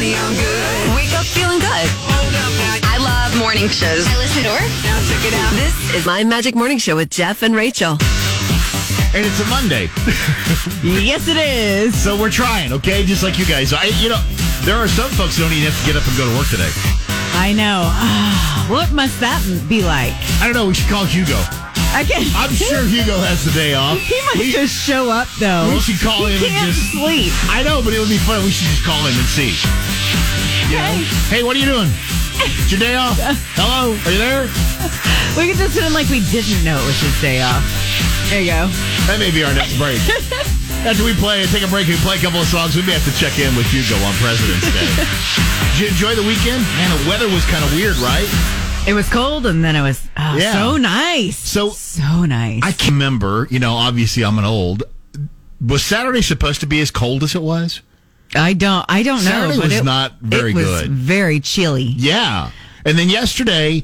money, I'm good. Wake up feeling good. I love morning shows. I listen to work. Now check it out. This is my Magic Morning Show with Jeff and Rachel. And it's a Monday. yes, it is. So we're trying, okay? Just like you guys. I, you know, there are some folks who don't even have to get up and go to work today. I know. Ah, what must that be like? I don't know. We should call Hugo. I can. I'm sure Hugo has the day off. He might we, just show up though. we should call he him and can't just sleep. I know, but it would be fun. We should just call him and see. You know? Hey, what are you doing? It's your day off? Hello? Are you there? We could just pretend like we didn't know it was his day off. There you go. That may be our next break. After we play, take a break and play a couple of songs, we may have to check in with Hugo on President's Day. Did you enjoy the weekend? Man, the weather was kind of weird, right? It was cold and then it was oh, Yeah. so nice. So- so nice. I can remember, you know, obviously I'm an old. Was Saturday supposed to be as cold as it was? I don't. I don't know. Saturday was it, not very it was good. Very chilly. Yeah. And then yesterday,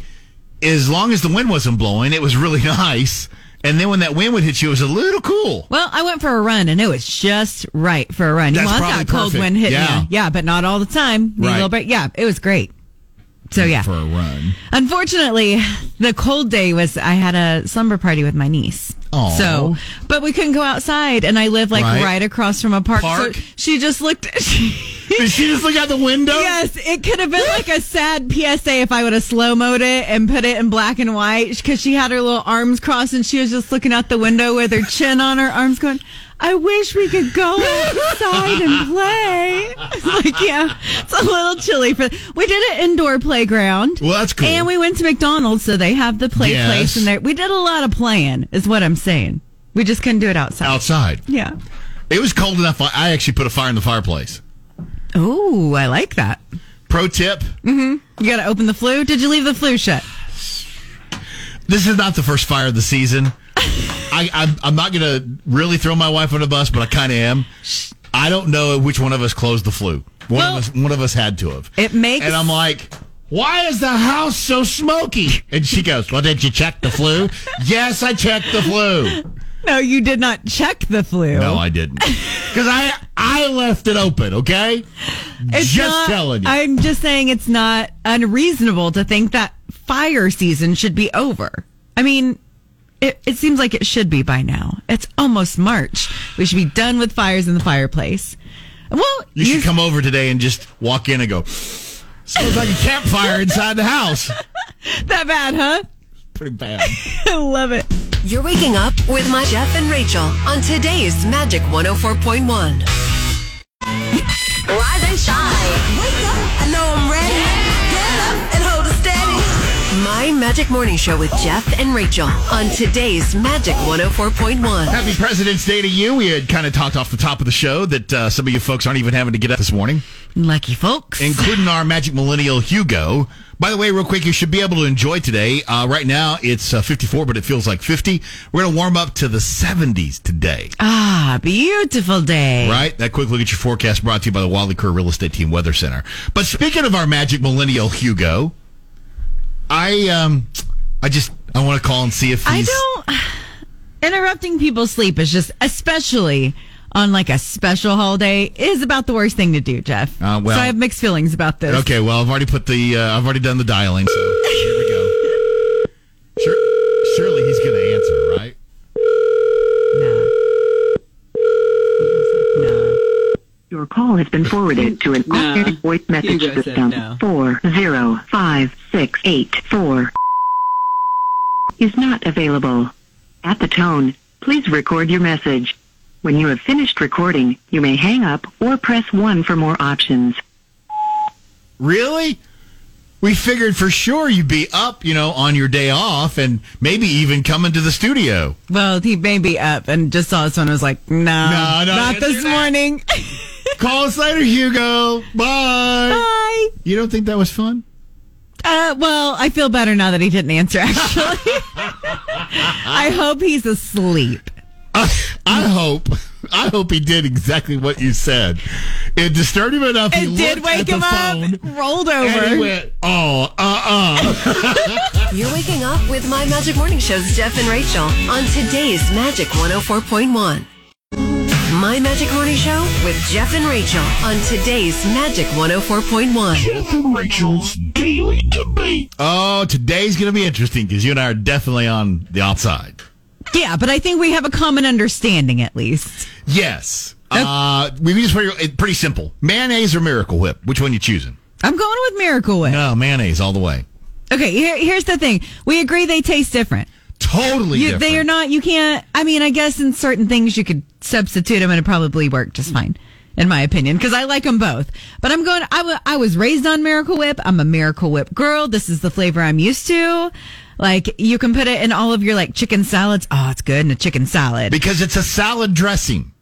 as long as the wind wasn't blowing, it was really nice. And then when that wind would hit you, it was a little cool. Well, I went for a run and it was just right for a run. You That's want probably that cold perfect. wind hitting Yeah. you. Yeah, but not all the time. Need a Right. little bit. Yeah, it was great. So yeah. For a run. Unfortunately, the cold day was I had a slumber party with my niece. Aw. So, but we couldn't go outside, and I live like Right. right, across from a park. Park? So she just looked. Did she just look out the window? yes, it could have been like a sad PSA if I would have slow mode it and put it in black and white because she had her little arms crossed and she was just looking out the window with her chin on her arms, going. I wish we could go outside and play. It's like, yeah, it's a little chilly for. We did an indoor playground. Well, that's cool. And we went to McDonald's, so they have the play Yes. place, and there we did a lot of playing. Is what I'm saying. We just couldn't do it outside. Outside. Yeah. It was cold enough. I I actually put a fire in the fireplace. Oh, I like that. Pro tip Mm-hmm. You got to open the flue. Did you leave the flue shut? this is not the first fire of the season. I, I'm, I'm not going to really throw my wife on the bus, but I kind of am. I don't know which one of us closed the flue. One Well, of us, one of us had to have. it makes- And I'm like, why is the house so smoky? And she goes, well, did you check the flue? yes, I checked the flue. No, you did not check the flue. No, I didn't. Because I, I left it open, okay? It's Just not- telling you. I'm just saying it's not unreasonable to think that fire season should be over. I mean, it, it seems like it should be by now. It's almost March. We should be done with fires in the fireplace. Well, You should come over today and just walk in and go, smells like a campfire inside the house. that bad, huh? Pretty bad. I love it. You're waking up with my Jeff and Rachel on today's Magic 104.1. Rise and shine. Wake up. I know I'm ready. Get My Magic Morning Show with Jeff and Rachel on today's Magic 104.1. Happy President's Day to you. We had kind of talked off the top of the show that uh, some of you folks aren't even having to get up this morning, Lucky folks. including our Magic Millennial Hugo. By the way, real quick, you should be able to enjoy today. Uh, right now, it's uh, 54, but it feels like 50. We're going to warm up to the 70s today. ah, beautiful day. Right? That quick look at your forecast brought to you by the Wally Kerr Real Estate Team Weather Center. But speaking of our Magic Millennial Hugo, I um, I just I want to call and see if I he's. don't. Interrupting people's sleep is just, especially on like a special holiday, is about the worst thing to do, Jeff. Uh, well- so I have mixed feelings about this. Okay, well, I've already put the uh, I've already done the dialing, so here we go. Sure, surely he's going to answer, right? Nah. Nah. Your call has been forwarded to an Nah. automated voice message system. no. Four zero five six eight four is not available. At the tone, please record your message. When you have finished recording, you may hang up or press one for more options. Really? We figured for sure you'd be up, you know, on your day off, and maybe even coming to the studio. Well, he may be up and just saw this one and was like, no, No, no, not this morning. that. morning. Call us later, Hugo. Bye. Bye. You don't think that was fun? Uh, well, I feel better now that he didn't answer, actually. I hope he's asleep. I, I hope, I hope he did exactly what you said. It disturbed him enough. he It did wake at the him phone, up, rolled And he over. went, oh, uh, uh. You're waking up with my Magic Morning Show's Jeff and Rachel on today's Magic 104.1. My Magic Morning Show with Jeff and Rachel on today's Magic 104.1. Oh, today's going to be interesting because you and I are definitely on the outside. Yeah, but I think we have a common understanding at least. Yes. Uh, we just pretty, pretty simple. Mayonnaise or Miracle Whip? Which one you choosing? I'm going with Miracle Whip. No, mayonnaise all the way. Okay, here, here's the thing. We agree they taste different. Totally You, they are not. You can't. I mean, I guess in certain things you could substitute them and it probably work just fine, in my opinion, because I like them both. But I'm going. I was raised on Miracle Whip. I'm a Miracle Whip girl. This is the flavor I'm used to. Like you can put it in all of your like chicken salads. Oh, it's good in a chicken salad. because it's a salad dressing.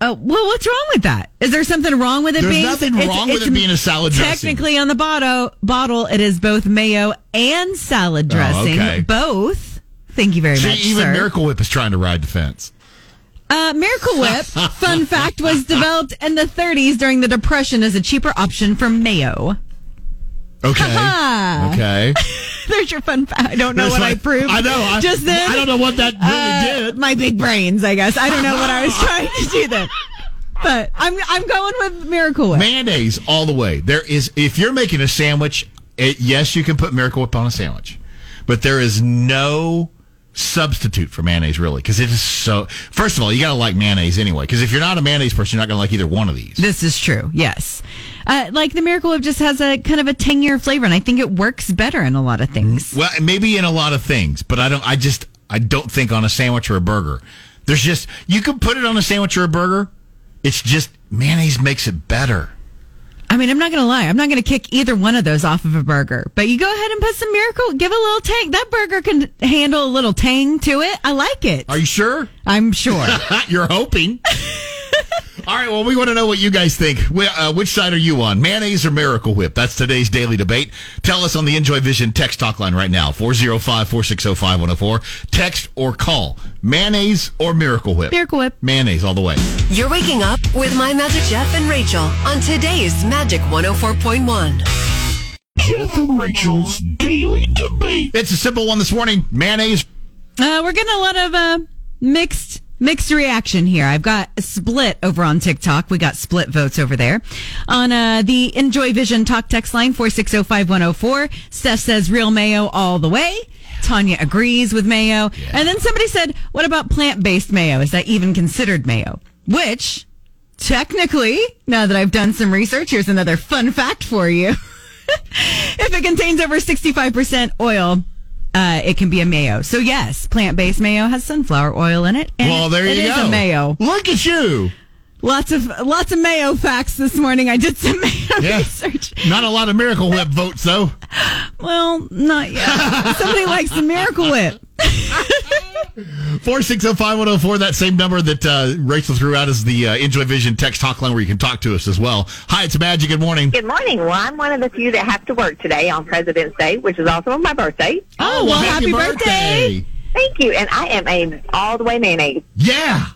Oh well, what's wrong with that? Is there something wrong with it There's being? nothing wrong with it being a salad dressing. Technically, on the bottle, bottle it is both mayo and salad oh, dressing. Oh, okay. Both. Thank you very See, much, even sir. Miracle Whip is trying to ride the fence. Uh, Miracle Whip, fun fact, was developed in the 30s during the Depression as a cheaper option for mayo. Okay. Ha-ha. okay. There's your fun fact. I don't know That's what like- I proved. I know. I, Just then. I don't know what that really Uh, did. My big brains, I guess. I don't know what I was trying to do there. But I'm I'm going with Miracle Whip. Mayonnaise all the way. There is if you're making a sandwich, it, yes, you can put Miracle Whip on a sandwich, but there is no substitute for mayonnaise really because it is so. First of all, you gotta like mayonnaise anyway because if you're not a mayonnaise person, you're not gonna like either one of these. This is true. Yes. Uh, like the Miracle Whip just has a kind of a tangier flavor, and I think it works better in a lot of things. Well, maybe in a lot of things, but I don't. I just I don't think on a sandwich or a burger. There's just you can put it on a sandwich or a burger. It's just mayonnaise makes it better. I mean, I'm not going to lie. I'm not going to kick either one of those off of a burger. But you go ahead and put some Miracle, give a little tang. That burger can handle a little tang to it. I like it. Are you sure? I'm sure. You're hoping. All right, well, we want to know what you guys think. Wh- Uh, which side are you on, mayonnaise or Miracle Whip? That's today's daily debate. Tell us on the Enjoy Vision text talk line right now, 405 460 5104. Text or call, mayonnaise or Miracle Whip? Miracle Whip. Mayonnaise all the way. You're waking up with My Magic Jeff and Rachel on today's Magic 104.1. Jeff and Rachel's daily debate. It's a simple one this morning mayonnaise. Uh, we're getting a lot of uh, mixed mixed reaction here. I've got a split over on TikTok. We got split votes over there on uh, the Enjoy Vision talk text line four six zero five one zero four. Steph says real mayo all the way. Tanya agrees with mayo, and then somebody said, "What about plant based mayo? Is that even considered mayo?" Which technically, now that I've done some research, here's another fun fact for you. if it contains over 65% oil, uh, it can be a mayo. So yes, plant-based mayo has sunflower oil in it. and Well, there it you is go. a mayo. Look at you. Lots of lots of mayo facts this morning. I did some mayo Yeah. research. Not a lot of Miracle Whip votes, though. Well, not yet. Somebody likes the Miracle Whip. 4605104, that same number that uh, Rachel threw out is the uh, Enjoy Vision text talk line where you can talk to us as well. Hi, it's Magic. Good morning. Good morning. Well, I'm one of the few that have to work today on President's Day, which is also my birthday. Oh, well, happy birthday. Thank you. And I am a all the way mayonnaise. Yeah.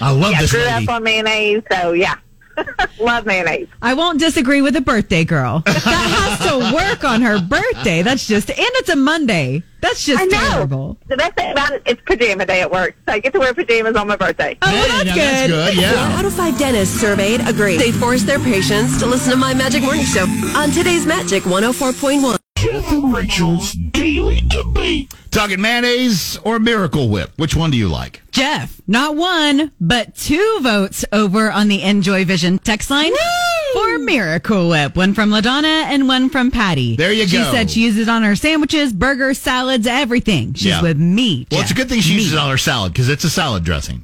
I love Yeah, this grew lady. up on mayonnaise, so yeah, love mayonnaise. I won't disagree with a birthday girl. That has to work on her birthday. That's just, and it's a Monday. That's just I know. terrible. The best thing about it, it's pajama day at work, so I get to wear pajamas on my birthday. Oh, well, that's good. That's good. Four Yeah. out of five dentists surveyed agree. They forced their patients to listen to My Magic Morning Show on today's Magic 104.1. Talking mayonnaise or Miracle Whip. Which one do you like? Jeff, not one, but two votes over on the Enjoy Vision text line for Miracle Whip. One from LaDonna and one from Patty. There you she go. She said she uses it on her sandwiches, burgers, salads, everything. She's Yeah. with me. Well, it's a good thing she Me. uses it on her salad because it's a salad dressing.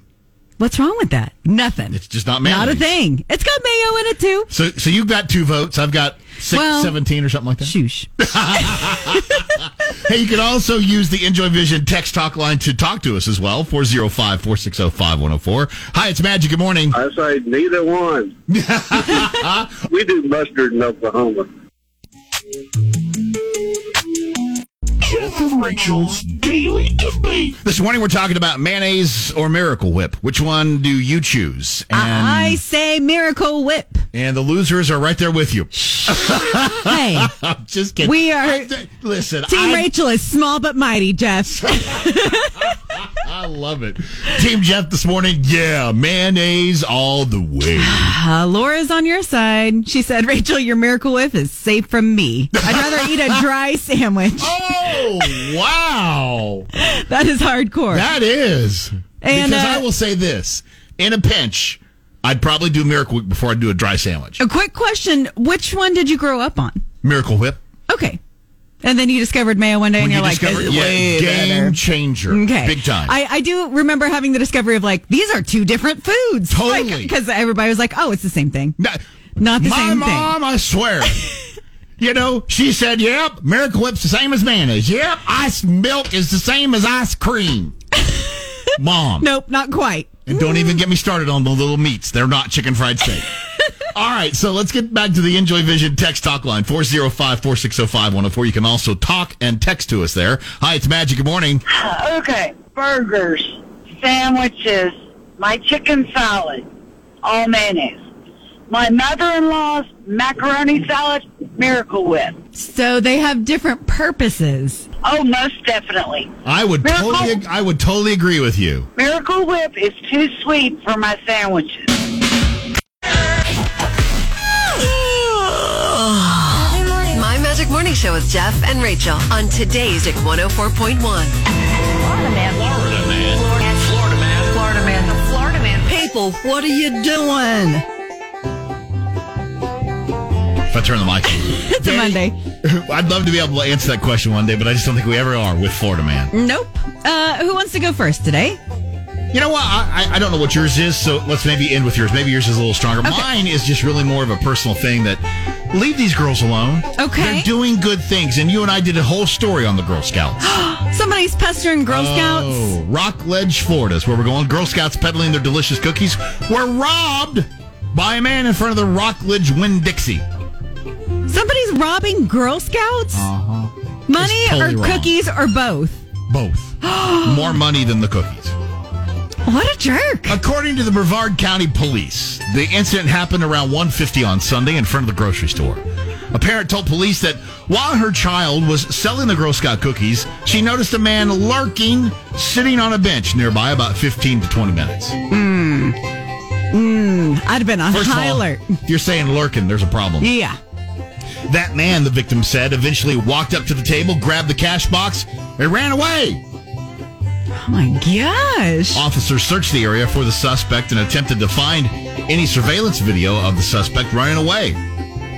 What's wrong with that? Nothing. It's just not mayo. Not a thing. It's got mayo in it too. So, so you've got two votes. I've got six, Well- 17 or something like that. Shoosh. Hey, you can also use the Enjoy Vision text talk line to talk to us as well. 405 460 5104. Hi, it's Magic. Good morning. I say neither one. we do mustard in Oklahoma. This morning we're talking about mayonnaise or Miracle Whip. Which one do you choose? And I say Miracle Whip. And the losers are right there with you. Hey, I'm just kidding. We are- I- listen, Team I, Rachel is small but mighty, Jeff. I love it. Team Jeff this morning. Yeah, mayonnaise all the way. Uh, Laura's on your side. She said, Rachel, your miracle whip is safe from me. I'd rather eat a dry sandwich. Oh, wow. That is hardcore. That is. And, because uh, I will say this in a pinch, I'd probably do Miracle Whip before I do a dry sandwich. a quick question. Which one did you grow up on? Miracle Whip. Okay. And then you discovered mayo one day When and you you're like, this is yeah, way game better. changer. Okay. Big time. I, I do remember having the discovery of like, these are two different foods. Totally. Because everybody was like, oh, it's the same thing. No, Not the my same thing. mom, I swear. you know, she said, "Yep, Miracle Whip's the same as mayonnaise. Yep, ice milk is the same as ice cream." mom, Nope, not quite. and don't even get me started on the little meats. They're not chicken fried steak. All right, so let's get back to the Enjoy Vision text talk line 405-460-5104. You can also talk and text to us there. Hi, it's Magic. Good morning. Okay, burgers, sandwiches, my chicken salad, all mayonnaise. My mother-in-law's macaroni salad, Miracle Whip. So they have different purposes. Oh, most definitely. I would Miracle. totally I would totally agree with you. Miracle Whip is too sweet for my sandwiches. Show with Jeff and Rachel on today's Dick 104.1. Florida man. Florida man. Florida man. Florida man, the Florida man. People, what are you doing? If I turn the mic on. It's a Monday. I'd love to be able to answer that question one day, but I just don't think we ever are with Florida Man. Nope. Uh, who wants to go first today? You know what? I, I I don't know what yours is, so let's maybe end with yours. Maybe yours is a little stronger. Mine is just really more of a personal thing that leave these girls alone. Okay. They're doing good things, and you and I did a whole story on the Girl Scouts. Somebody's pestering Girl Scouts. Oh, Rockledge, Florida is where we're going. Girl Scouts peddling their delicious cookies were robbed by a man in front of the Rockledge Winn Dixie. Somebody's robbing Girl Scouts? Uh-huh. Money totally or wrong. cookies or both? Both. More money than the cookies. What a jerk. According to the Brevard County Police, the incident happened around 1:50 on Sunday in front of the grocery store. A parent told police that while her child was selling the Girl Scout cookies, she noticed a man lurking, sitting on a bench nearby about 15 to 20 minutes. Hmm. Hmm. I'd have been on First high all, alert. you're saying lurking, there's a problem. Yeah. That man, the victim said, eventually walked up to the table, grabbed the cash box, and ran away. Oh my gosh. Officers searched the area for the suspect and attempted to find any surveillance video of the suspect running away.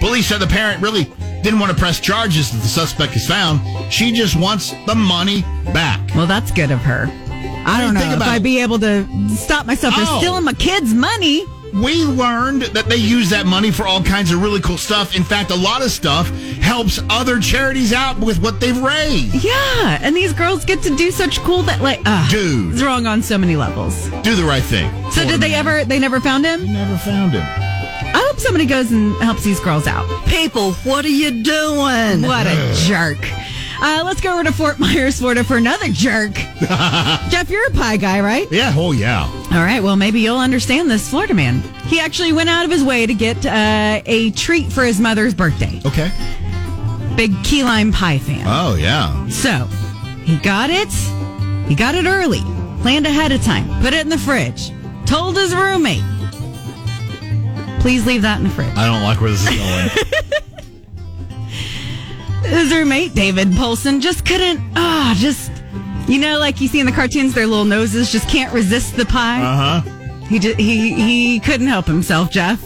Police said the parent really didn't want to press charges if the suspect is found. She just wants the money back. Well, that's good of her. I don't know think if I'd be able to stop myself from Oh. stealing my kids' money. We learned that they use that money for all kinds of really cool stuff. In fact, a lot of stuff helps other charities out with what they've raised. Yeah, and these girls get to do such cool that like, uh, Dude. it's wrong on so many levels. Do the right thing. So did they ever? They never found him. Never found him. I hope somebody goes and helps these girls out. People, what are you doing? What a jerk. Uh, let's go over to Fort Myers, Florida for another jerk. Jeff, you're a pie guy, right? Yeah, oh yeah. All right, well, maybe you'll understand this Florida man. He actually went out of his way to get uh, a treat for his mother's birthday. Okay. Big key lime pie fan. Oh yeah. So he got it. He got it early, planned ahead of time, put it in the fridge, told his roommate, please leave that in the fridge. I don't like where this is going. His roommate, David Polson, just couldn't, ah, just, you know, like you see in the cartoons, their little noses just can't resist the pie. Uh huh. He just, he, he couldn't help himself, Jeff.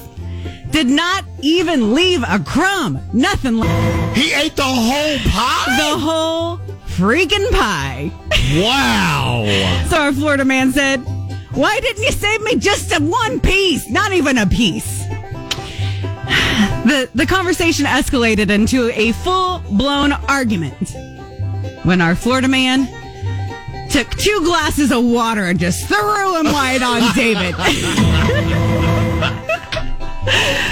Did not even leave a crumb. Nothing. left. He ate the whole pie. The whole freaking pie. wow. So our Florida man said, Why didn't you save me just a one piece? Not even a piece. The, the conversation escalated into a full blown argument when our Florida man took two glasses of water and just threw them wide on David.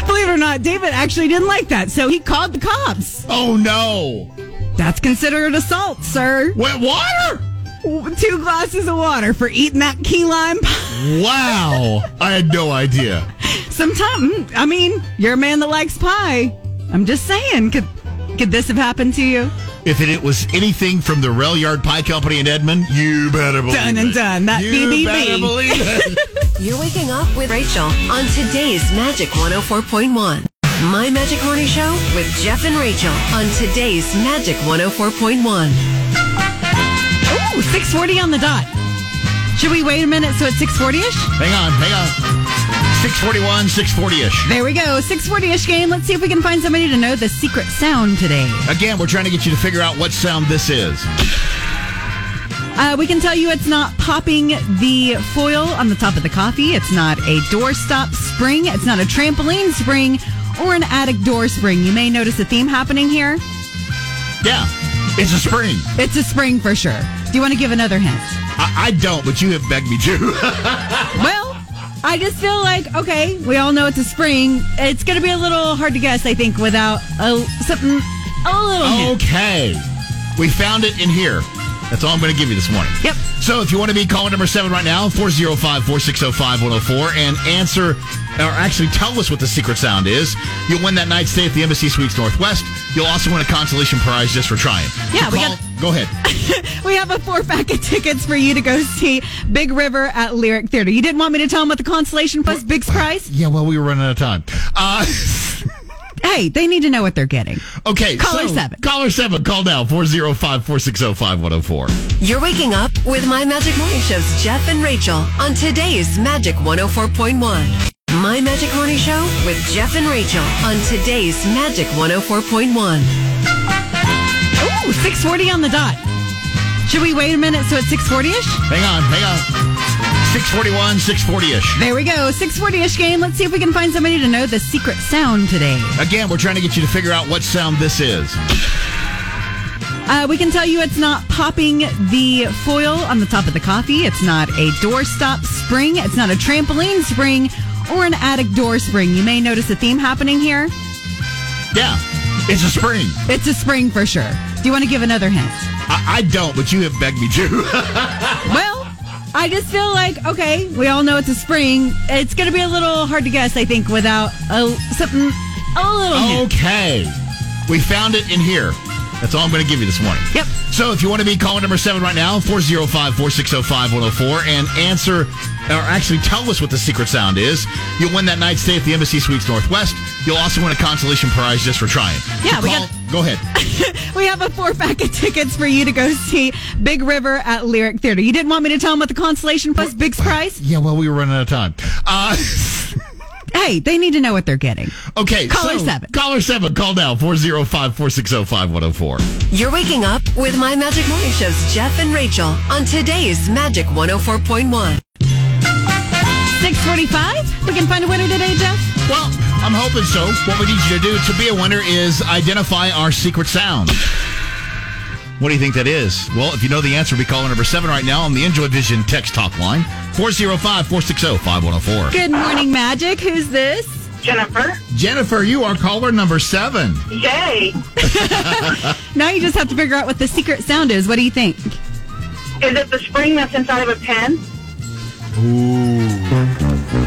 Believe it or not, David actually didn't like that, so he called the cops. Oh no. That's considered assault, sir. Wet water. Two glasses of water for eating that key lime pie. Wow. I had no idea. Sometimes, mm, I mean, you're a man that likes pie. I'm just saying, could could this have happened to you? If it, it was anything from the Rail Yard Pie Company in Edmond, you better believe it. Done and it. done. That you BBB. better believe it. You're waking up with Rachel on today's Magic 104.1. My Magic Morning Show with Jeff and Rachel on today's Magic 104.1. Ooh, 640 on the dot. Should we wait a minute so it's 640-ish? hang on, hang on. 641, 640-ish. There we go. 640-ish game. Let's see if we can find somebody to know the secret sound today. Again, we're trying to get you to figure out what sound this is. Uh, we can tell you it's not popping the foil on the top of the coffee. It's not a doorstop spring. It's not a trampoline spring or an attic door spring. You may notice a theme happening here. Yeah, it's a spring. It's a spring for sure. Do you want to give another hint? I, I don't, but you have begged me to. Well, I just feel like okay, we all know it's a spring. It's going to be a little hard to guess, I think, without a something a little hint. okay. We found it in here. That's all I'm going to give you this morning. Yep. So if you want to be caller number seven right now, 405 460 5104, and answer, or actually tell us what the secret sound is, you'll win that night stay at the Embassy Suites Northwest. You'll also win a consolation prize just for trying. Yeah, we Call- got- Go ahead. We have a four pack of tickets for you to go see Big River at Lyric Theater. You didn't want me to tell them what the consolation plus big prize? Yeah, well, we were running out of time. Uh, Hey, they need to know what they're getting. okay. Caller so, seven. Caller seven. Call now, 405 460 5104. You're waking up with My Magic Morning Show's Jeff and Rachel on today's Magic 104.1. My Magic Morning Show with Jeff and Rachel on today's Magic 104.1. Ooh, 640 on the dot. Should we wait a minute so it's 640-ish? Hang on, hang on. 641, 640-ish. There we go. 640-ish game. Let's see if we can find somebody to know the secret sound today. Again, we're trying to get you to figure out what sound this is. Uh, we can tell you it's not popping the foil on the top of the coffee. It's not a doorstop spring. It's not a trampoline spring or an attic door spring. You may notice a theme happening here. Yeah, it's a spring. It's a spring for sure. Do you want to give another hint? I, I don't, but you have begged me to. Well, I just feel like okay, we all know it's a spring. It's going to be a little hard to guess, I think, without a something a little hint. okay. We found it in here. That's all I'm going to give you this morning. Yep. So if you want to be caller number seven right now, 405 460 5104, and answer, or actually tell us what the secret sound is, you'll win that night stay at the Embassy Suites Northwest. You'll also win a consolation prize just for trying. Yeah, we Call- got- Go ahead. We have a four pack of tickets for you to go see Big River at Lyric Theater. You didn't want me to tell them what the consolation plus big prize? Yeah, well, we were running out of time. Uh, Hey, they need to know what they're getting. okay. Caller so- seven. Caller seven. Call now, 405 460 5104. You're waking up with My Magic Morning Show's Jeff and Rachel on today's Magic 104.1. 645? We can find a winner today, Jeff? Well, I'm hoping so. What we need you to do to be a winner is identify our secret sound. What do you think that is? Well, if you know the answer, be calling number seven right now on the Enjoy Vision text talk line 405 460 5104. Good morning, Magic. Who's this? Jennifer. Jennifer, you are caller number seven. Yay. Now you just have to figure out what the secret sound is. What do you think? Is it the spring that's inside of a pen?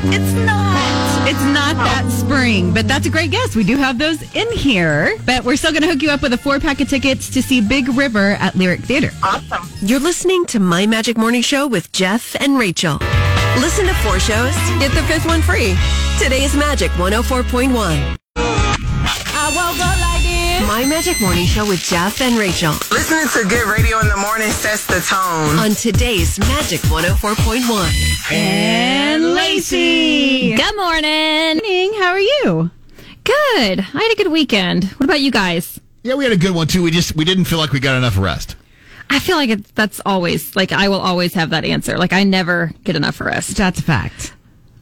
It's not. It's not that spring, but that's a great guess. We do have those in here, but we're still going to hook you up with a four pack of tickets to see Big River at Lyric Theater. Awesome. You're listening to My Magic Morning Show with Jeff and Rachel. Listen to four shows, get the fifth one free. Today's Magic 104.1. I woke up like this. My Magic Morning Show with Jeff and Rachel Listening to good radio in the morning sets the tone. on today's Magic 104.1. And Lacey. Good morning. Morning. How are you? Good. I had a good weekend. What about you guys? Yeah, we had a good one too. We just we didn't feel like we got enough rest. I feel like it's, that's always like I will always have that answer. Like I never get enough rest. That's a fact.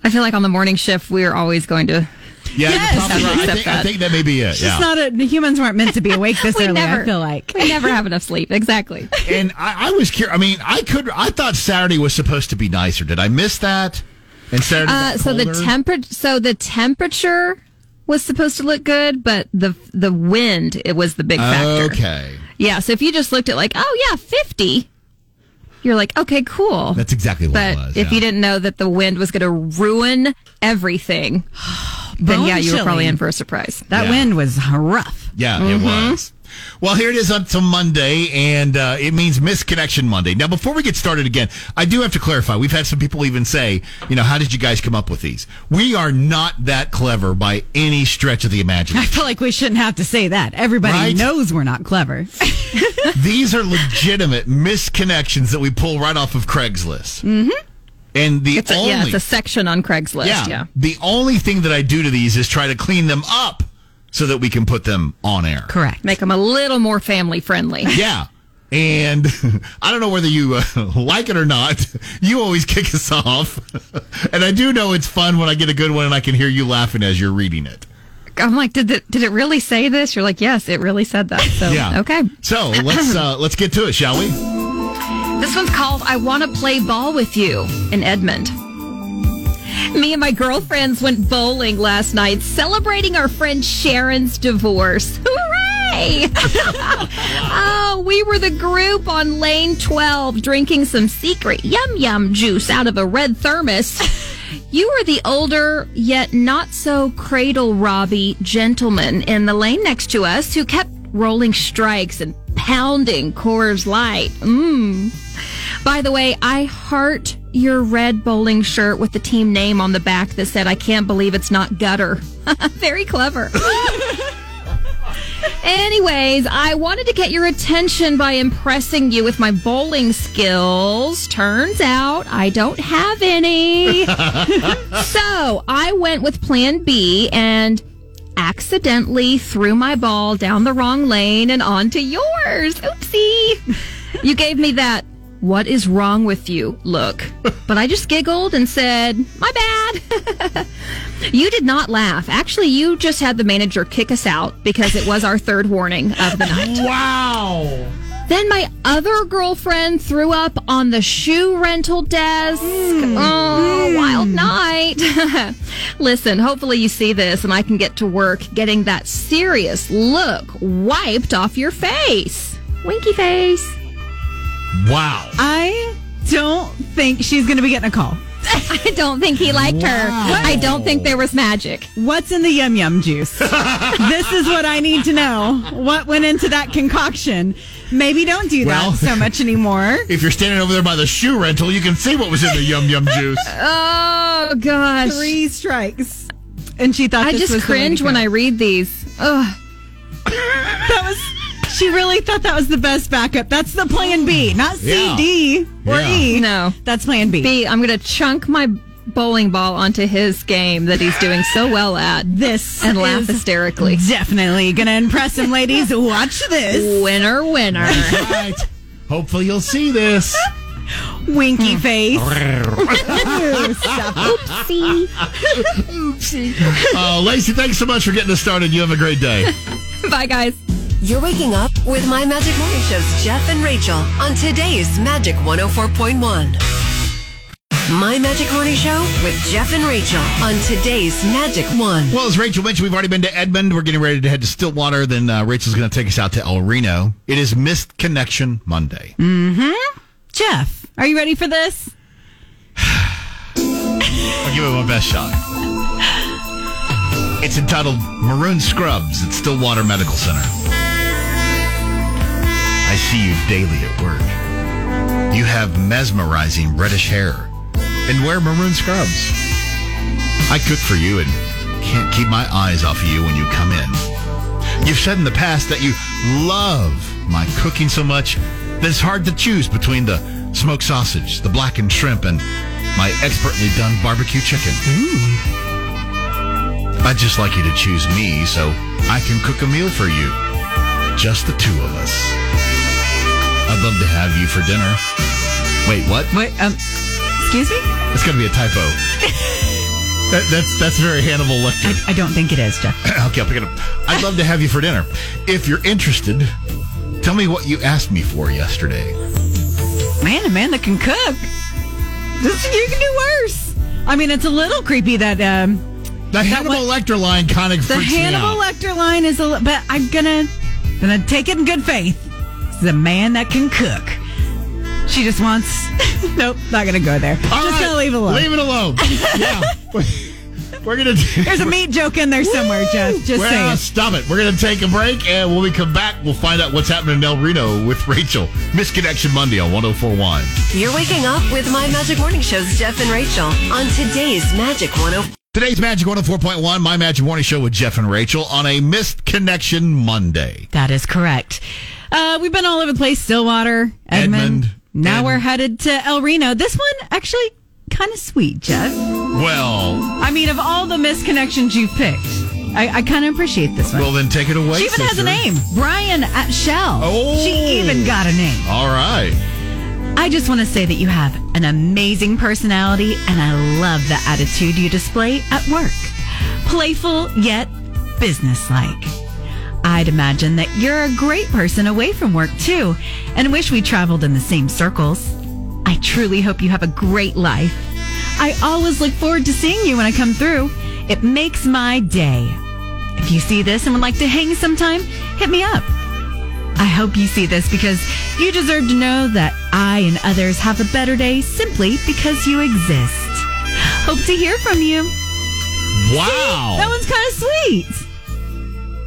I feel like on the morning shift we are always going to. Yeah, Yes. you're probably right. I, Accept think, I that. think that may be it. It's Yeah. not a, the humans weren't meant to be awake this We early, never I feel like. we never have enough sleep. Exactly. and I, I was curious. I mean, I could. I thought Saturday was supposed to be nicer. Did I miss that? And Saturday. Uh, so the colder? temperature. So the temperature was supposed to look good, but the the wind it was the big factor. Okay. Yeah. So if you just looked at like, oh yeah, fifty. you're like, okay, cool. That's exactly what but it was. if yeah. you didn't know that the wind was going to ruin everything, then yeah, you were probably in for a surprise. That Yeah. wind was rough. Yeah, it was. Well, here it is until Monday, and uh, it means Misconnection Monday. Now, before we get started again, I do have to clarify. We've had some people even say, you know, how did you guys come up with these? We are not that clever by any stretch of the imagination. I imagination. feel like we shouldn't have to say that. Everybody Right? knows we're not clever. these are legitimate misconnections that we pull right off of Craigslist. Mm-hmm. And the It's a, only yeah, it's a section on Craigslist. yeah, Yeah. the only thing that I do to these is try to clean them up so that we can put them on air. Correct. Make them a little more family friendly. Yeah. And I don't know whether you uh, like it or not. You always kick us off. and I do know it's fun when I get a good one and I can hear you laughing as you're reading it. I'm like, did it, did it really say this? You're like, yes, it really said that. So, Yeah. okay. So let's uh, let's get to it, shall we? This one's called I Want to Play Ball with You in Edmond. Me and my girlfriends went bowling last night, celebrating our friend Sharon's divorce. Hooray! oh, we were the group on lane 12 drinking some secret yum yum juice out of a red thermos. You were the older, yet not so cradle Robbie gentleman in the lane next to us who kept rolling strikes and pounding Coors Light. Mmm. By the way, I heart your red bowling shirt with the team name on the back that said, I can't believe it's not gutter. Very clever. Anyways, I wanted to get your attention by impressing you with my bowling skills. Turns out I don't have any. so I went with plan B and accidentally threw my ball down the wrong lane and onto yours. Oopsie. You gave me that, what is wrong with you look. But I just giggled and said, my bad. you did not laugh. Actually, you just had the manager kick us out because it was our third warning of the night. Wow. Then my other girlfriend threw up on the shoe rental desk. Mm. Oh, mm. wild night. Listen, hopefully you see this and I can get to work getting that serious look wiped off your face. Winky face. Wow. I don't think she's going to be getting a call. I don't think he liked her. I don't think there was magic. What's in the yum yum juice? this is what I need to know. What went into that concoction? Maybe don't do Well- that so much anymore. If you're standing over there by the shoe rental, you can see what was in the yum yum juice. Oh gosh. Three strikes. And she thought I this just was the way to cringe when. I read these. Ugh. That was. She really thought that was the best backup. That's the plan B, not C, Yeah. D, or Yeah. E. No. That's plan B. B, I'm going to chunk my bowling ball onto his game that he's doing so well at This and laugh is hysterically. Definitely gonna impress him, ladies. Watch this. Winner, winner. right. Hopefully you'll see this. Winky face. Oopsie. Oopsie. Uh, Lacey, thanks so much for getting us started. You have a great day. Bye, guys. You're waking up with My Magic Morning Show's Jeff and Rachel on today's Magic 104.1. My Magic Morning Show with Jeff and Rachel on today's Magic 1. Well, as Rachel mentioned, we've already been to Edmond. We're getting ready to head to Stillwater. Then uh, Rachel's going to take us out to El Reno. It is Missed Connection Monday. Mm-hmm. Jeff, are you ready for this? I'll give it my best shot. It's entitled Maroon Scrubs at Stillwater Medical Center. I see you daily at work. You have mesmerizing reddish hair and wear maroon scrubs. I cook for you and can't keep my eyes off of you when you come in. You've said in the past that you love my cooking so much that it's hard to choose between the smoked sausage, the blackened shrimp, and my expertly done barbecue chicken. Ooh. I'd just like you to choose me so I can cook a meal for you. Just the two of us. I'd love to have you for dinner. Wait, what? Wait, um, excuse me? It's going to be a typo. That, that's that's very Hannibal Lecter. I, I don't think it is, Jeff. okay, I'll pick it up. I'd love to have you for dinner. If you're interested, tell me what you asked me for yesterday. Man, a man that can cook. This, you can do worse. I mean, it's a little creepy that um, The Hannibal Lecter line kind of the Hannibal. Lecter line is a but I'm gonna gonna take it in good faith. This is a man that can cook. She just wants. nope, not gonna go there. All just right, gonna leave it alone. Leave it alone. yeah. We're gonna. There's a meat joke in there somewhere, Jeff. Just well, saying. stop it. We're gonna take a break, and when we come back, we'll find out what's happening in El Reno with Rachel. Misconnection Monday on 1041. You're waking up with My Magic Morning Show's Jeff and Rachel on today's Magic 10. Today's Magic 104.1, My Magic Morning Show with Jeff and Rachel on a Missed Connection Monday. That is correct. Uh, we've been all over the place. Stillwater, Edmond. Edmond, now we're headed to El Reno. This one actually kind of sweet, Jeff. Well, I mean, of all the misconnections you've picked, I, I kind of appreciate this one. well, then take it away. she even has a name, Brian at Shell. Oh. She even got a name. All right. I just want to say that you have an amazing personality, and I love the attitude you display at work. Playful yet businesslike. I'd imagine that you're a great person away from work too, and wish we traveled in the same circles. I truly hope you have a great life. I always look forward to seeing you when I come through. It makes my day. If you see this and would like to hang sometime, hit me up. I hope you see this because you deserve to know that I and others have a better day simply because you exist. Hope to hear from you. Wow. That one's kind of sweet.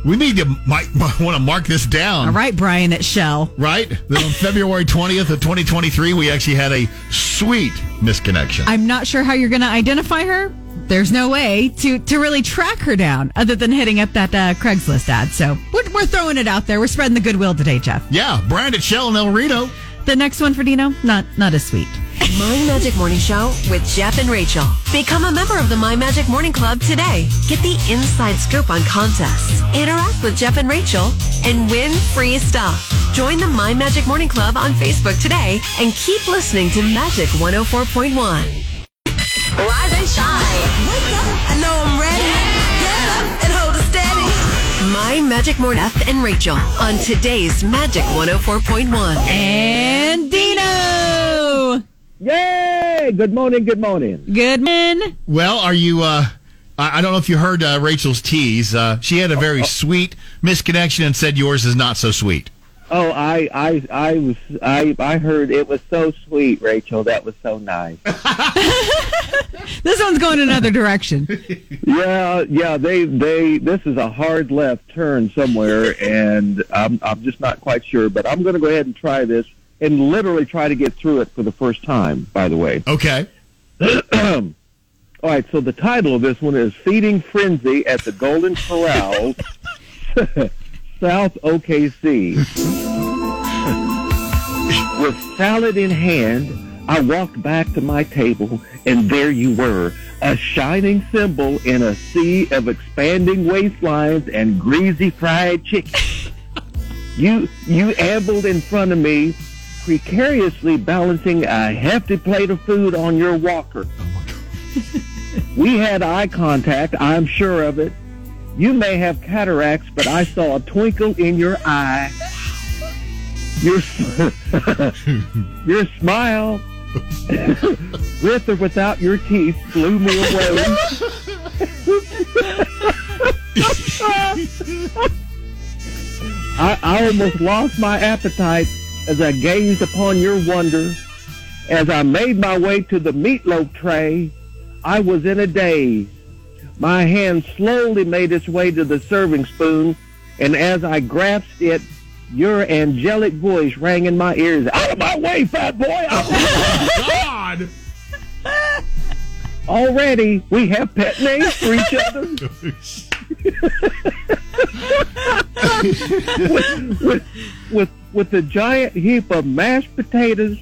We need to might, want to mark this down. All right, Brian at Shell. Right? Then on February 20th of 2023, we actually had a sweet misconnection. I'm not sure how you're going to identify her. There's no way to, to really track her down other than hitting up that uh, Craigslist ad. So we're, we're throwing it out there. We're spreading the goodwill today, Jeff. yeah, Brian at Shell and El Reno. The next one for Dino, not not as sweet. My Magic Morning Show with Jeff and Rachel. Become a member of the My Magic Morning Club today. Get the inside scoop on contests, interact with Jeff and Rachel, and win free stuff. Join the My Magic Morning Club on Facebook today and keep listening to Magic 104.1. Rise and shine. Wake up. I know I'm ready. Get up and hold it steady. My Magic Morning Jeff and Rachel on today's Magic 104.1. And Dino. Yay! Good morning, good morning. Good morning. Well, are you, uh, I I don't know if you heard uh, Rachel's tease. Uh, she had a very sweet misconnection and said yours is not so sweet. Oh, I, I, I was, I, I heard it was so sweet, Rachel. That was so nice. This one's going another direction. yeah, yeah. They, they. This is a hard left turn somewhere, and I'm, I'm just not quite sure. But I'm going to go ahead and try this, and literally try to get through it for the first time. By the way. Okay. All right, so the title of this one is Feeding Frenzy at the Golden Corral, South OKC. With salad in hand, I walked back to my table, and there you were, a shining symbol in a sea of expanding waistlines and greasy fried chicken. You you ambled in front of me, precariously balancing a hefty plate of food on your walker. we had eye contact, I'm sure of it. You may have cataracts, but I saw a twinkle in your eye. Your your smile, with or without your teeth, blew me away. I, I almost lost my appetite as I gazed upon your wonder. As I made my way to the meatloaf tray, I was in a daze. My hand slowly made its way to the serving spoon, and as I grasped it, your angelic voice rang in my ears. Out of my way, fat boy! Oh, God! Already, we have pet names for each other. with, with, with, with a giant heap of mashed potatoes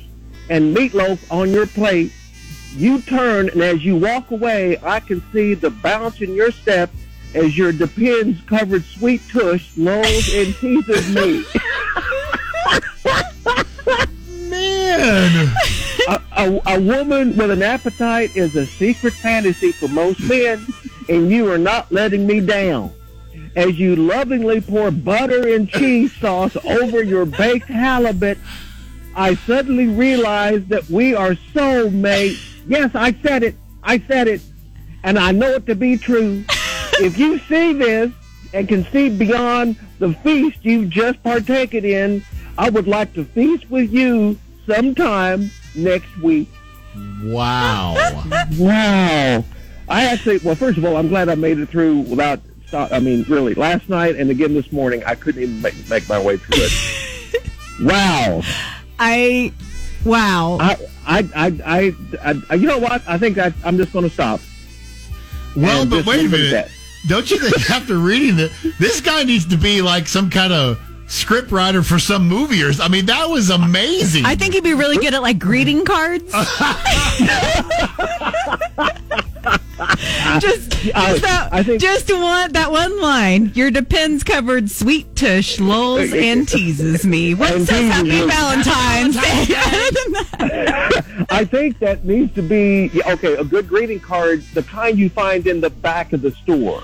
and meatloaf on your plate, you turn, and as you walk away, I can see the bounce in your step as your depends covered sweet tush lolls and teases me. Man! a, a, a woman with an appetite is a secret fantasy for most men, and you are not letting me down. As you lovingly pour butter and cheese sauce over your baked halibut, I suddenly realize that we are soulmates. Yes, I said it. I said it. And I know it to be true. if you see this and can see beyond the feast you've just partaken in, I would like to feast with you sometime next week. Wow. Wow. I actually, well, first of all, I'm glad I made it through without stop. I mean, really, last night and again this morning, I couldn't even make, make my way through it. wow. I, wow. I, I, I, I, I, you know what? I think I, I'm just going to stop. Well, And but wait a leave it at minute. that. Don't you think after reading it, this guy needs to be like some kind of script writer for some movie or I mean, that was amazing. I think he'd be really good at like greeting cards. just, just, that, I think- just want that one line. Your depends covered sweet tush lulls and teases me. What And says Happy you. Valentine's Day? I think that needs to be okay. A good greeting card, the kind you find in the back of the store.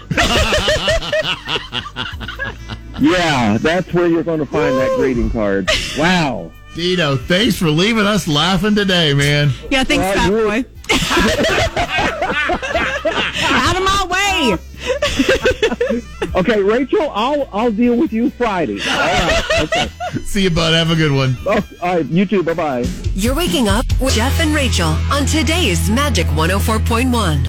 yeah, that's where you're going to find that greeting card. Wow. Dino, thanks for leaving us laughing today, man. yeah, thanks, Well, fat boy. Out of my way. Okay, Rachel, I'll I'll deal with you Friday. All right. Okay. See you, bud. Have a good one. Oh, all right. You too. Bye bye. You're waking up with Jeff and Rachel on today's Magic 104.1.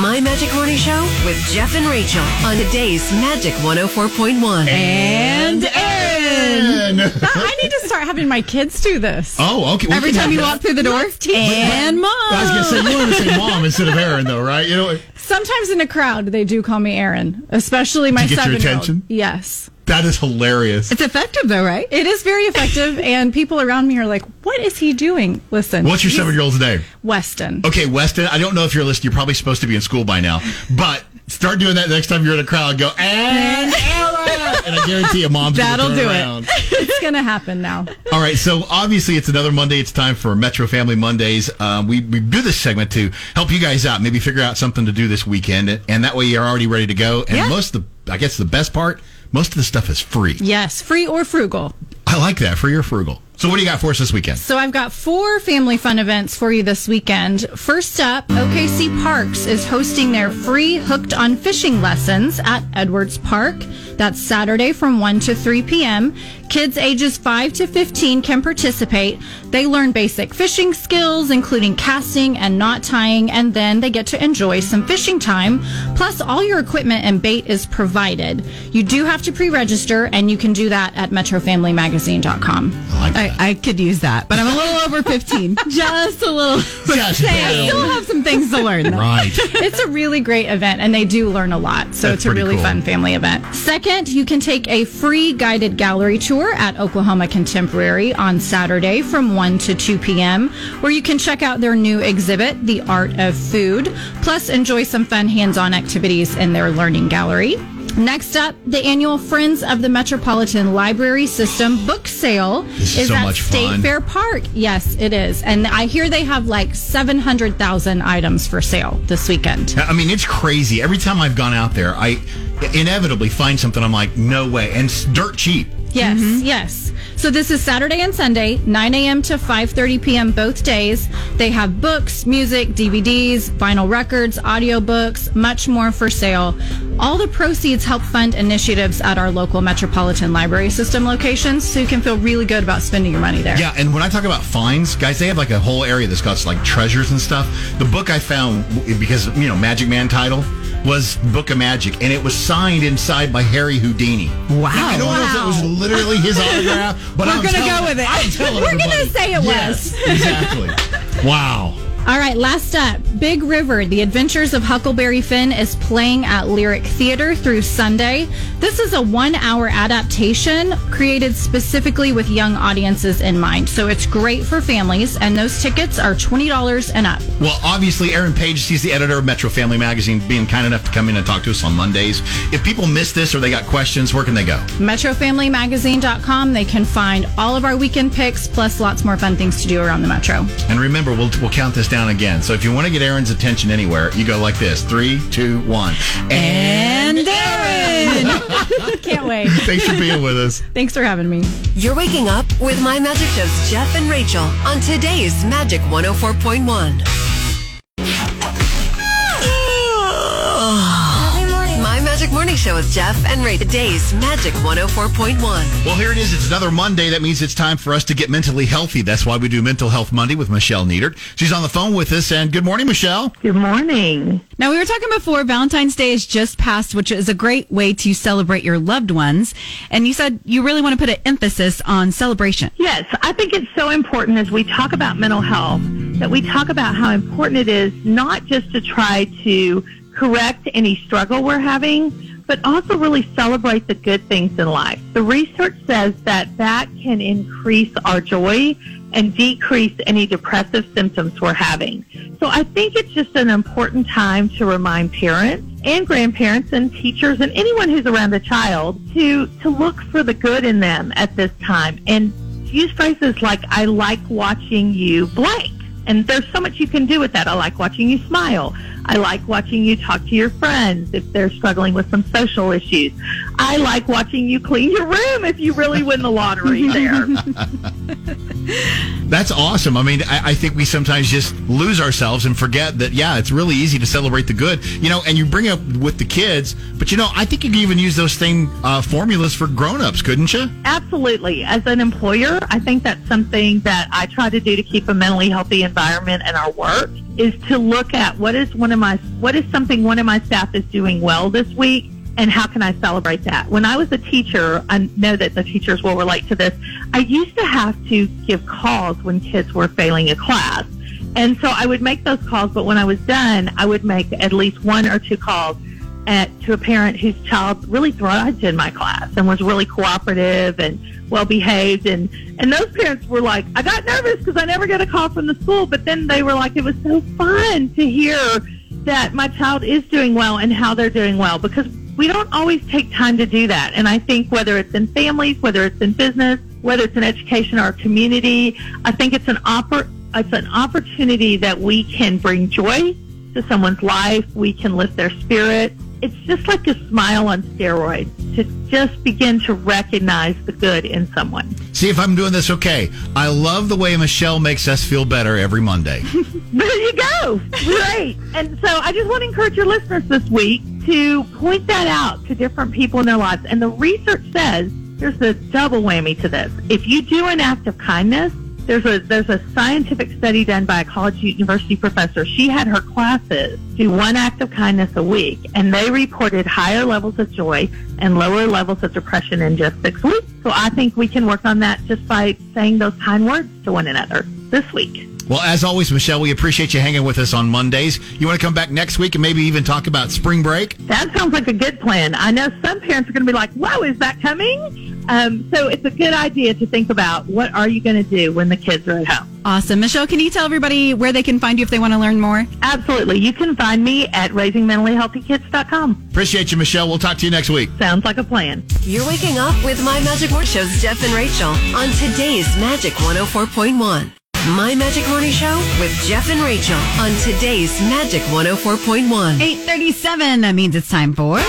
My Magic Morning Show with Jeff and Rachel on today's Magic 104.1. And Erin. And- I need to start having my kids do this. oh, okay. we Every time you that. walk through the door. And mom. I was going to say, you want to say mom instead of Erin, though, right? You know, Sometimes in a crowd, they do call me Erin, especially my To get seven-year-old. attention? Yes, that is hilarious. It's effective though, right? it is very effective, and people around me are like, "What is he doing?" Listen, What's your seven year old's name? Weston. Okay, Weston, I don't know if you're listening. You're probably supposed to be in school by now, but start doing that next time you're in a crowd. Go, and Erin! And I guarantee you, mom's gonna That'll turn do it. It's gonna happen now. All right, so obviously it's another Monday. It's time for Metro Family Mondays. Uh, we, we do this segment to help you guys out, maybe figure out something to do this weekend, and that way you're already ready to go. And Yeah. most of the, I guess the best part, most of the stuff is free. Yes, free or frugal. I like that, free or frugal. So what do you got for us this weekend? So I've got four family fun events for you this weekend. First up, OKC Parks is hosting their free hooked on fishing lessons at Edwards Park. That's Saturday from 1 to 3 p.m. Kids ages 5 to 15 can participate. They learn basic fishing skills, including casting and knot tying, and then they get to enjoy some fishing time. Plus, all your equipment and bait is provided. You do have to pre register, and you can do that at MetroFamilyMagazine.com. I like that. I, I could use that, but I'm a little over 15. Just a little. Just I still have some things to learn. though. Right. it's a really great event and they do learn a lot. So That's it's a really cool. fun family event. Second, you can take a free guided gallery tour at Oklahoma Contemporary on Saturday from 1 to 2 p.m., where you can check out their new exhibit, The Art of Food, plus enjoy some fun hands on activities in their learning gallery. Next up, the annual Friends of the Metropolitan Library System book sale This is so at State fun. Fair Park. Yes, it is. And I hear they have like 700,000 items for sale this weekend. I mean, it's crazy. Every time I've gone out there, I inevitably find something I'm like, no way. And it's dirt cheap. Yes, mm-hmm. yes. So this is Saturday and Sunday, 9 a.m. to 5:30 p.m. both days. They have books, music, DVDs, vinyl records, audiobooks, much more for sale. All the proceeds help fund initiatives at our local Metropolitan Library System locations, so you can feel really good about spending your money there. Yeah, and when I talk about finds, guys, they have like a whole area that's got like treasures and stuff. The book I found because you know Magic Man title was Book of Magic, and it was signed inside by Harry Houdini. Wow. I don't know if it was literally his autograph, but We're I'm gonna telling- go with it. I'm We're gonna say it yes, exactly. Wow. All right, last up. Big River, The Adventures of Huckleberry Finn is playing at Lyric Theater through Sunday. This is a one hour adaptation created specifically with young audiences in mind. So it's great for families, and those tickets are $20 and up. Well, obviously, Erin Page, she's the editor of Metro Family Magazine, being kind enough to come in and talk to us on Mondays. If people miss this or they got questions, where can they go? MetroFamilyMagazine.com. They can find all of our weekend picks, plus lots more fun things to do around the Metro. And remember, we'll, we'll count this down again. So if you want to get Erin's attention anywhere, you go like this three, two, one. And Erin. Can't wait. Thanks for being with us. Thanks for having me. You're waking up with My Magic Show's Jeff and Rachel on today's Magic 104.1. Show with Jeff and Ray. Today's Magic 104.1. Well, here it is. It's another Monday. That means it's time for us to get mentally healthy. That's why we do Mental Health Monday with Michelle Niedert. She's on the phone with us. And good morning, Michelle. Good morning. Now, we were talking before, Valentine's Day is just passed, which is a great way to celebrate your loved ones. And you said you really want to put an emphasis on celebration. Yes, I think it's so important as we talk about mental health that we talk about how important it is not just to try to correct any struggle we're having, but also really celebrate the good things in life. The research says that that can increase our joy and decrease any depressive symptoms we're having. So I think it's just an important time to remind parents and grandparents and teachers and anyone who's around a child to, to look for the good in them at this time and use phrases like, I like watching you blank. And there's so much you can do with that. I like watching you smile. I like watching you talk to your friends if they're struggling with some social issues. I like watching you clean your room if you really win the lottery there. That's awesome. I mean, I, I, think we sometimes just lose ourselves and forget that, yeah, it's really easy to celebrate the good, you know, and you bring up with the kids, but you know, I think you could even use those same uh, formulas for grown-ups, couldn't you? Absolutely. As an employer, I think that's something that I try to do to keep a mentally healthy environment in our work is to look at what is one of my, what is something one of my staff is doing well this week and how can I celebrate that? When I was a teacher, I know that the teachers will relate to this. I used to have to give calls when kids were failing a class. And so I would make those calls, but when I was done, I would make at least one or two calls at, to a parent whose child really thrived in my class and was really cooperative and well behaved. And, and those parents were like, I got nervous because I never get a call from the school, but then they were like, it was so fun to hear that my child is doing well and how they're doing well because we don't always take time to do that. And I think whether it's in families, whether it's in business, whether it's in education or community, I think it's an oppor- it's an opportunity that we can bring joy to someone's life. We can lift their spirit. It's just like a smile on steroids to just begin to recognize the good in someone. See if I'm doing this okay. I love the way Michelle makes us feel better every Monday. there you go. Great. and so I just want to encourage your listeners this week to point that out to different people in their lives. And the research says there's a double whammy to this. If you do an act of kindness, there's a there's a scientific study done by a college university professor. She had her classes do one act of kindness a week, and they reported higher levels of joy and lower levels of depression in just six weeks. So I think we can work on that just by saying those kind words to one another this week. Well, as always, Michelle, we appreciate you hanging with us on Mondays. You want to come back next week and maybe even talk about spring break? That sounds like a good plan. I know some parents are going to be like, "Whoa, is that coming?" Um, so it's a good idea to think about what are you going to do when the kids are at home. Awesome. Michelle, can you tell everybody where they can find you if they want to learn more? Absolutely. You can find me at raisingmentallyhealthykids.com. Appreciate you, Michelle. We'll talk to you next week. Sounds like a plan. You're waking up with My Magic Morning Show's Jeff and Rachel on today's Magic 104.1. My Magic Morning Show with Jeff and Rachel on today's Magic 104.1. 837. That means it's time for...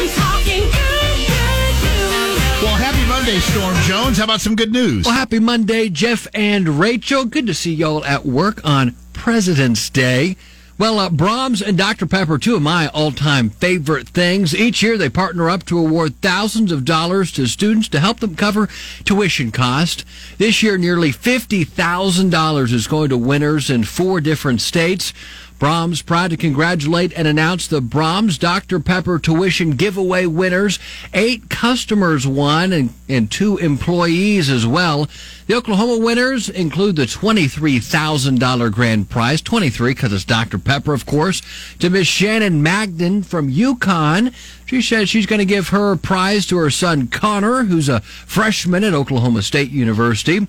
Monday, Storm Jones. How about some good news? Well, happy Monday, Jeff and Rachel. Good to see y'all at work on President's Day. Well, uh, Braum's and Dr. Pepper, two of my all-time favorite things. Each year they partner up to award thousands of dollars to students to help them cover tuition cost. This year, nearly $50,000 is going to winners in four different states. Braum's proud to congratulate and announce the Braum's Dr. Pepper tuition giveaway winners. Eight customers won and, and two employees as well. The Oklahoma winners include the $23,000 grand prize, 23 because it's Dr. Pepper, of course, to Miss Shannon Magden from Yukon. She says she's going to give her prize to her son Connor, who's a freshman at Oklahoma State University.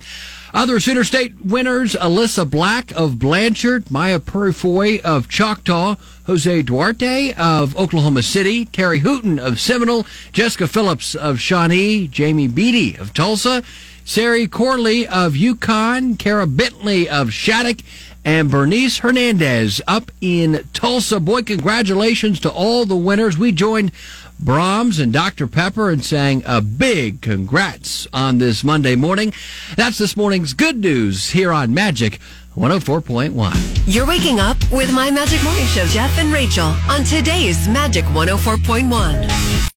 Other Sooner State winners, Alyssa Black of Blanchard, Maya Purifoy of Choctaw, Jose Duarte of Oklahoma City, Terry Hooten of Seminole, Jessica Phillips of Shawnee, Jamie Beatty of Tulsa, Sari Corley of Yukon, Kara Bentley of Shattuck, and Bernice Hernandez up in Tulsa. Boy, congratulations to all the winners. We joined Braum's and Dr. Pepper and saying a big congrats on this Monday morning. That's this morning's good news here on Magic 104.1. You're waking up with My Magic Morning Show, Jeff and Rachel, on today's Magic 104.1.